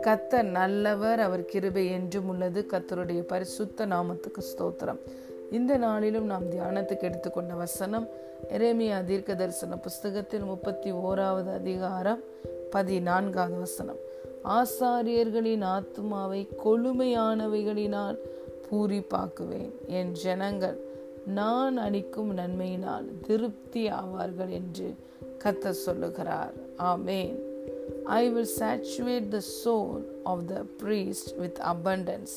கத்தர் நல்லவர் அவர் கிருபை என்றும் உள்ளது. கத்தருடைய பரிசுத்த நாமத்துக்கு ஸ்தோத்திரம். இந்த நாளிலும் நாம் தியானத்துக்கு எடுத்துக்கொண்ட வசனம் எரேமியா தீர்க்க தரிசன புஸ்தகத்தில் முப்பத்தி ஓராவது அதிகாரம் பதினான்காவது வசனம். ஆசாரியர்களின் ஆத்மாவை கொழுமையானவைகளினால் பூரிப்பாக்குவேன். என் ஜனங்கள் நான் அளிக்கும் நன்மையினால் திருப்தி ஆவார்கள் என்று கத்த சொல்லுகிறார் amen I will satiate the soul of the priest with abundance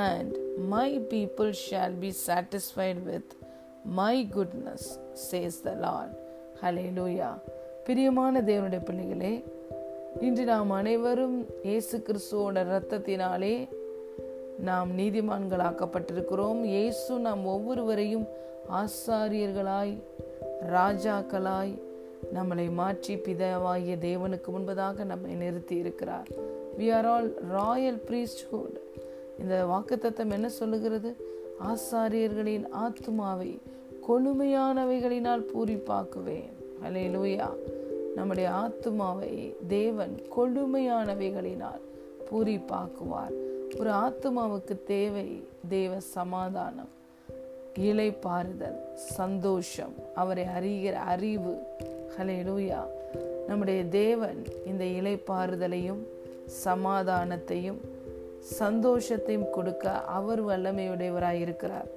and my people shall be satisfied with my goodness says the Lord hallelujah பிரியமான தேவனுடைய பிள்ளைகளே இன்று நாம் அனைவரும் இயேசு கிறிஸ்துவோட இரத்தத்தினாலே நாம் நீதிமான்களாக்கப்பட்டிருக்கிறோம் இயேசு நாம் ஒவ்வொருவரையும் ஆசாரியர்களாய் ராஜாக்களாய் நம்மளை மாற்றி பிதாவாகிய தேவனுக்கு முன்பதாக நம்மை நிறுத்தி இருக்கிறார். We are all royal priesthood இந்த வாக்குத்தத்தம் என்ன சொல்லுகிறது? ஆசாரியர்களின் ஆத்மாவை கொழுமையானவைகளினால் பூரிப்பாக்குவேன். அலே லூயா நம்முடைய ஆத்மாவை தேவன் கொழுமையானவைகளினால் பூரிப்பாக்குவார். ஒரு ஆத்மாவுக்கு தேவை தேவ சமாதானம் இலைப்பாறுதல் சந்தோஷம் அவரை அறிகிற அறிவு ஹலேலூயா நம்முடைய தேவன் இந்த இலைப்பாறுதலையும் சமாதானத்தையும் சந்தோஷத்தையும் கொடுக்க அவர் வல்லமையுடையவராக இருக்கிறார்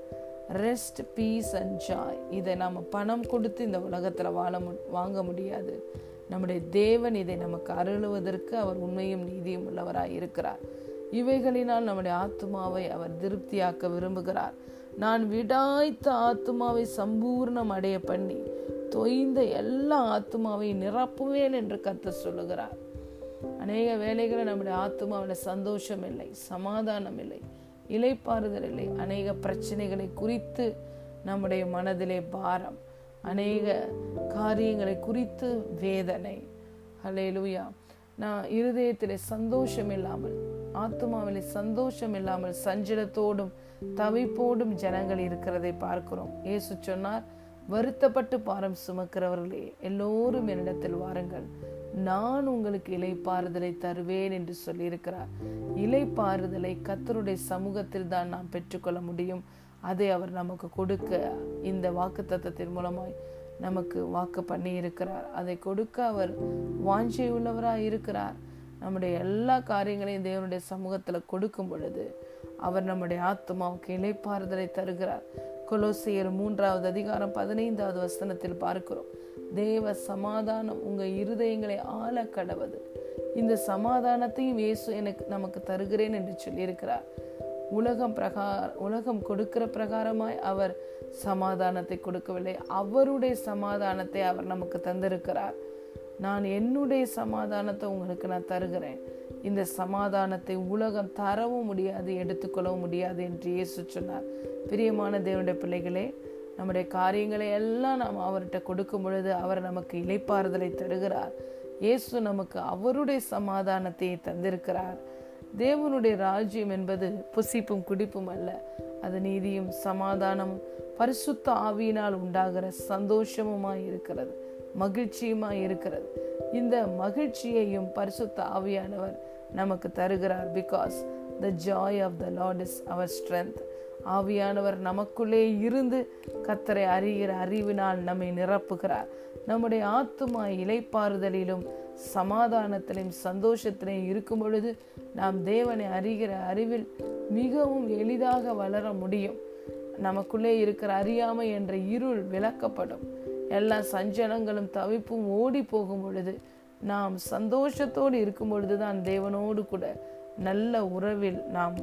ரெஸ்ட் பீஸ் அண்ட் ஜாய் இதை நாம் பணம் கொடுத்து இந்த உலகத்தில் வாழ மு வாங்க முடியாது. நம்முடைய தேவன் இதை நமக்கு அருளுவதற்கு அவர் உண்மையும் நீதியும் உள்ளவராக இருக்கிறார் இவைகளினால் நம்முடைய ஆத்மாவை அவர் திருப்தியாக்க விரும்புகிறார். நான் விடாய்த்த ஆத்மாவை சம்பூர்ணம் அடைய பண்ணி தொய்ந்த எல்லா ஆத்மாவையும் நிரப்புவேன் என்று கத்த சொல்லுகிறார். அநேக வேலைகளை நம்முடைய ஆத்மாவில் சந்தோஷம் இல்லை சமாதானம் இல்லை இலைப்பாறுதல் இல்லை. அநேக பிரச்சனைகளை குறித்து நம்முடைய மனதிலே பாரம் அநேக காரியங்களை குறித்து வேதனை. ஹலேலுயா நான் இருதயத்திலே சந்தோஷம் இல்லாமல் ஆத்மாவிலே சந்தோஷம் இல்லாமல் சஞ்சலத்தோடும் தவிப்போடும் ஜனங்கள் இருக்கிறதை பார்க்கிறோம். ஏசு சொன்னார் வருத்தப்பட்டு பாரம் சுமக்கிறவர்களே எல்லோரும் என்னிடத்தில் வாருங்கள். நான் உங்களுக்கு இலைப்பாறுதலை தருவேன் என்று சொல்லியிருக்கிறார். இலைப்பாறுதலை கத்தருடைய சமூகத்தில் தான் நாம் பெற்றுக்கொள்ள முடியும். அதை அவர் நமக்கு கொடுக்க இந்த வாக்கு தத்துவத்தின் மூலமாய் நமக்கு வாக்கு பண்ணி இருக்கிறார் அதை கொடுக்க அவர் வாஞ்சி உள்ளவராக இருக்கிறார். நம்முடைய எல்லா காரியங்களையும் தேவனுடைய சமூகத்தில் கொடுக்கும் பொழுது அவர் நம்முடைய ஆத்மாவுக்கு இலைப்பாறுதலை தருகிறார். கொலோசியர் மூன்றாவது அதிகாரம் பதினைந்தாவது வசனத்தில் பார்க்கிறோம். தேவ சமாதானம் உங்க இருதயங்களை ஆள கடவது. இந்த சமாதானத்தையும் இயேசு எனக்கு நமக்கு தருகிறேன் என்று சொல்லியிருக்கிறார். உலகம் பிரகார உலகம் கொடுக்கிற பிரகாரமாய் அவர் சமாதானத்தை கொடுக்கவில்லை. அவருடைய சமாதானத்தை அவர் நமக்கு தந்திருக்கிறார். நான் என்னுடைய சமாதானத்தை உங்களுக்கு நான் தருகிறேன். இந்த சமாதானத்தை உலகம் தரவும் முடியாது எடுத்துக்கொள்ளவும் முடியாது என்று இயேசு சொன்னார். பிரியமான தேவனுடைய பிள்ளைகளே நம்முடைய காரியங்களை எல்லாம் நாம் அவர்கிட்ட கொடுக்கும் பொழுது அவர் நமக்கு இலைப்பாறுதலை தருகிறார். இயேசு நமக்கு அவருடைய சமாதானத்தை தந்திருக்கிறார். தேவனுடைய ராஜ்யம் என்பது புசிப்பும் குடிப்பும் அல்ல. அது நீதியும் சமாதானமும் பரிசுத்த ஆவியினால் உண்டாகிற சந்தோஷமுமாய் இருக்கிறது. மகிழ்ச்சியுமாய் இருக்கிறது. இந்த மகிழ்ச்சியையும் பரிசுத்த ஆவியானவர் நமக்கு தருகிறார். Because the joy of the Lord is our strength ஆவியானவர் நமக்குள்ளே இருந்து கத்தரை அறிகிற அறிவினால் நம்மை நிரப்புகிறார். நம்முடைய ஆத்துமா இலைப்பாறுதலிலும் சமாதானத்திலும் சந்தோஷத்திலையும் இருக்கும் பொழுது நாம் தேவனை அறிகிற அறிவில் மிகவும் எளிதாக வளர முடியும். நமக்குள்ளே இருக்கிற அறியாமை என்ற இருள் விளக்கப்படும். எல்லா சஞ்சலங்களும் தவிப்பும் ஓடி போகும் பொழுது நாம் சந்தோஷத்தோடு இருக்கும் பொழுதுதான் தேவனோடு கூட நல்ல உறவில் நாம்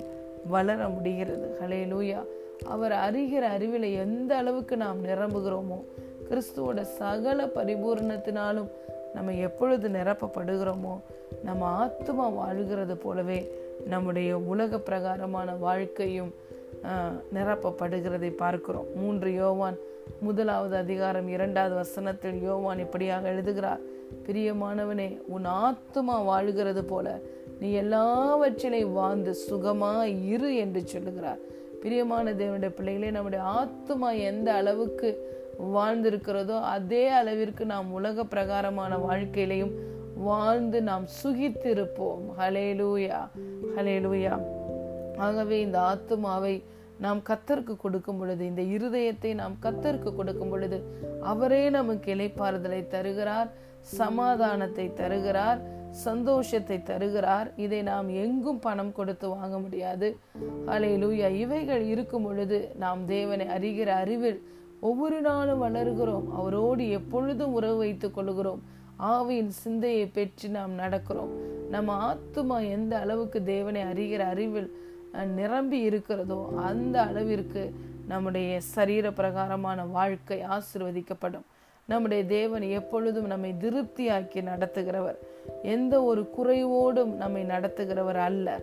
வளர முடிகிறது. ஹலே லூயா அவர் அறிகிற அறிவில் எந்த அளவுக்கு நாம் நிரம்புகிறோமோ கிறிஸ்துவோட சகல பரிபூர்ணத்தினாலும் நம்ம எப்பொழுது நிரப்பப்படுகிறோமோ நம்ம ஆத்மா வாழ்கிறது போலவே நம்முடைய உலக பிரகாரமான வாழ்க்கையும் நிரப்பப்படுகிறதை பார்க்கிறோம். மூன்று யோவான் முதலாவது அதிகாரம் இரண்டாவது வசனத்தில் யோவான் இப்படியாக எழுதுகிறார் பிரியமானவனே உன் ஆத்மா வாழ்கிறது போல நீ எல்லாவற்றிலே வாழ்ந்து சுகமா இரு என்று சொல்லுகிறார். பிரியமான தேவனுடைய பிள்ளைகளே நம்முடைய ஆத்மா எந்த அளவுக்கு வாழ்ந்திருக்கிறதோ அதே அளவிற்கு நாம் உலக பிரகாரமான வாழ்க்கையிலையும் வாழ்ந்து நாம் சுகித்திருப்போம். ஹலேலூயா ஹலேலூயா ஆகவே இந்த ஆத்துமாவை நாம் கத்தருக்கு கொடுக்கும் பொழுது இந்த இருதயத்தை நாம் கத்தருக்கு கொடுக்கும் பொழுது அவரே நமக்கு இலைப்பாறுதலை தருகிறார் சமாதானத்தை தருகிறார் சந்தோஷத்தை தருகிறார். இதை நாம் எங்கும் பணம் கொடுத்து வாங்க முடியாது. அலையிலூயா இவைகள் இருக்கும் பொழுது நாம் தேவனை அறிகிற அறிவில் ஒவ்வொரு நாளும் வளர்கிறோம். அவரோடு எப்பொழுதும் உறவு வைத்துக் கொள்கிறோம். ஆவியின் சிந்தையை பெற்று நாம் நடக்கிறோம். நம்ம ஆத்துமா எந்த அளவுக்கு தேவனை அறிகிற அறிவில் நிரம்பி இருக்கிறதோ அந்த அளவிற்கு நம்முடைய சரீர பிரகாரமான வாழ்க்கை ஆசிர்வதிக்கப்படும். நம்முடைய தேவன் எப்பொழுதும் நம்மை திருப்தியாக்கி நடத்துகிறவர். எந்த ஒரு குறைவோடும் நம்மை நடத்துகிறவர் அல்ல.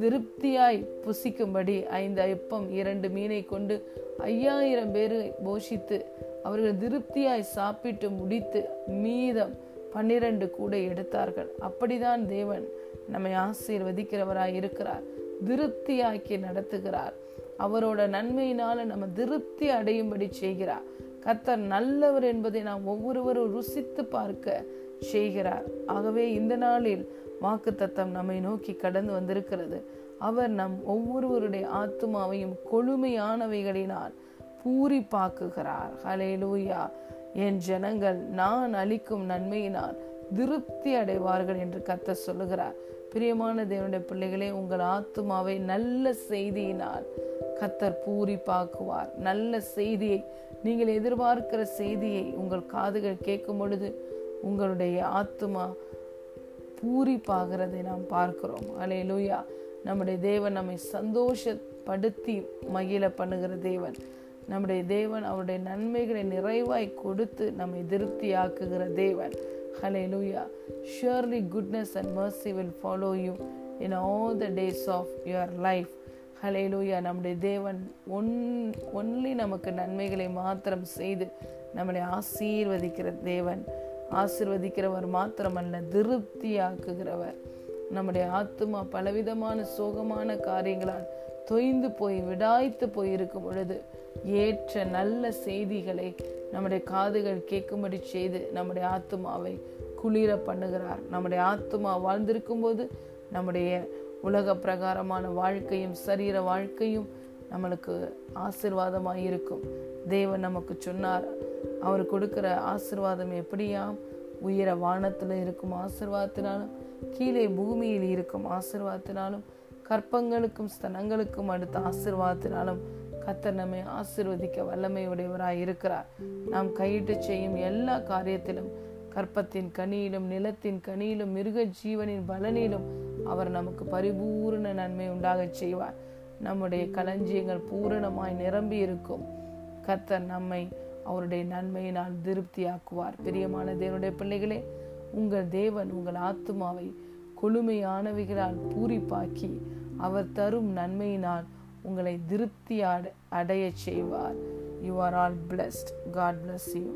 திருப்தியாய் புசிக்கும்படி ஐந்து ஐப்பம் இரண்டு மீனை கொண்டு ஐயாயிரம் பேரை போஷித்து அவர்கள் திருப்தியாய் சாப்பிட்டு முடித்து மீதம் பன்னிரண்டு கூட எடுத்தார்கள். அப்படிதான் தேவன் நம்மை ஆசீர்வதிக்கிறவராய் இருக்கிறார். திருப்தியாக்கி நடத்துகிறார். அவரோட நன்மையினால நம்ம திருப்தி அடையும்படி செய்கிறார். கத்தர் நல்லவர் என்பதை நாம் ஒவ்வொருவரும் ருசித்து பார்க்க செய்கிறார். ஆகவே இந்த நாளில் வாக்கு தத்தம் நம்மை நோக்கி கடந்து வந்திருக்கிறது. அவர் நம் ஒவ்வொருவருடைய ஆத்மாவையும் கொழுமையானவைகளினால் பூரிப்பாக்குகிறார். ஹலேலூயா என் ஜனங்கள் நான் அளிக்கும் நன்மையினால் திருப்தி அடைவார்கள் என்று கத்த சொல்லுகிறார். பிரியமான தேவனுடைய பிள்ளைகளே உங்கள் ஆத்மாவை நல்ல செய்தியினால் கத்தர் பூரிப்பாக்குவார். நல்ல செய்தியை நீங்கள் எதிர்பார்க்கிற செய்தியை உங்கள் காதுகள் கேட்கும் பொழுது உங்களுடைய ஆத்மா பூரிப்பாகிறதை நாம் பார்க்கிறோம். அலே லூயா நம்முடைய தேவன் நம்மை சந்தோஷப்படுத்தி மகிழ பண்ணுகிற தேவன். நம்முடைய தேவன் அவருடைய நன்மைகளை நிறைவாய் கொடுத்து நம்மை திருப்தியாக்குகிற தேவன். Hallelujah surely goodness and mercy will follow you in all the days of your life hallelujah நம்முடைய தேவன் ஒன் ஒன்லி நமக்கு நன்மைகளை மாத்திரம் செய்து நம்மளை ஆசீர்வதிக்கிற தேவன். ஆசிர்வதிக்கிறவர் மாத்திரமல்ல திருப்தியாக்குகிறவர். நம்முடைய ஆத்துமா பலவிதமான சோகமான காரியங்களால் தொய்ந்து போய் விடாய்த்து போய் இருக்கும் பொழுது ஏற்ற நல்ல செய்திகளை நம்முடைய காதுகள் கேட்கும்படி செய்து நம்முடைய ஆத்துமாவை குளிர பண்ணுகிறார். நம்முடைய ஆத்துமா வாழ்ந்திருக்கும் போது நம்முடைய உலக பிரகாரமான வாழ்க்கையும் சரீர வாழ்க்கையும் நம்மளுக்கு ஆசிர்வாதமாக இருக்கும். தேவன் நமக்கு சொன்னார் அவர் கொடுக்கிற ஆசிர்வாதம் எப்படியாம்? உயர வானத்தில் இருக்கும் ஆசிர்வாதத்தினாலும் கீழே பூமியில் இருக்கும் ஆசிர்வாதத்தினாலும் கற்பங்களுக்கும் ஸ்தனங்களுக்கும் அடுத்த ஆசிர்வாதத்தினாலும் கத்தர் நம்மை ஆசிர்வதிக்க வல்லமையுடையவராய் இருக்கிறார். நாம் கையிட்டு செய்யும் எல்லா காரியத்திலும் கற்பத்தின் கனியிலும் நிலத்தின் கனியிலும் மிருக ஜீவனின் பலனிலும் அவர் நமக்கு பரிபூர்ண நன்மை உண்டாக செய்வார். நம்முடைய களஞ்சியங்கள் பூரணமாய் நிரம்பி இருக்கும். கத்தர் நம்மை அவருடைய நன்மையினால் திருப்தியாக்குவார். பிரியமான தேவனுடைய பிள்ளைகளே உங்கள் தேவன் உங்கள் ஆத்மாவை கொழுமையானவைகளால் பூரிப்பாக்கி அவர் தரும் நன்மையினால் உங்களை திருப்தி அடைய செய்வார். You are all blessed God bless you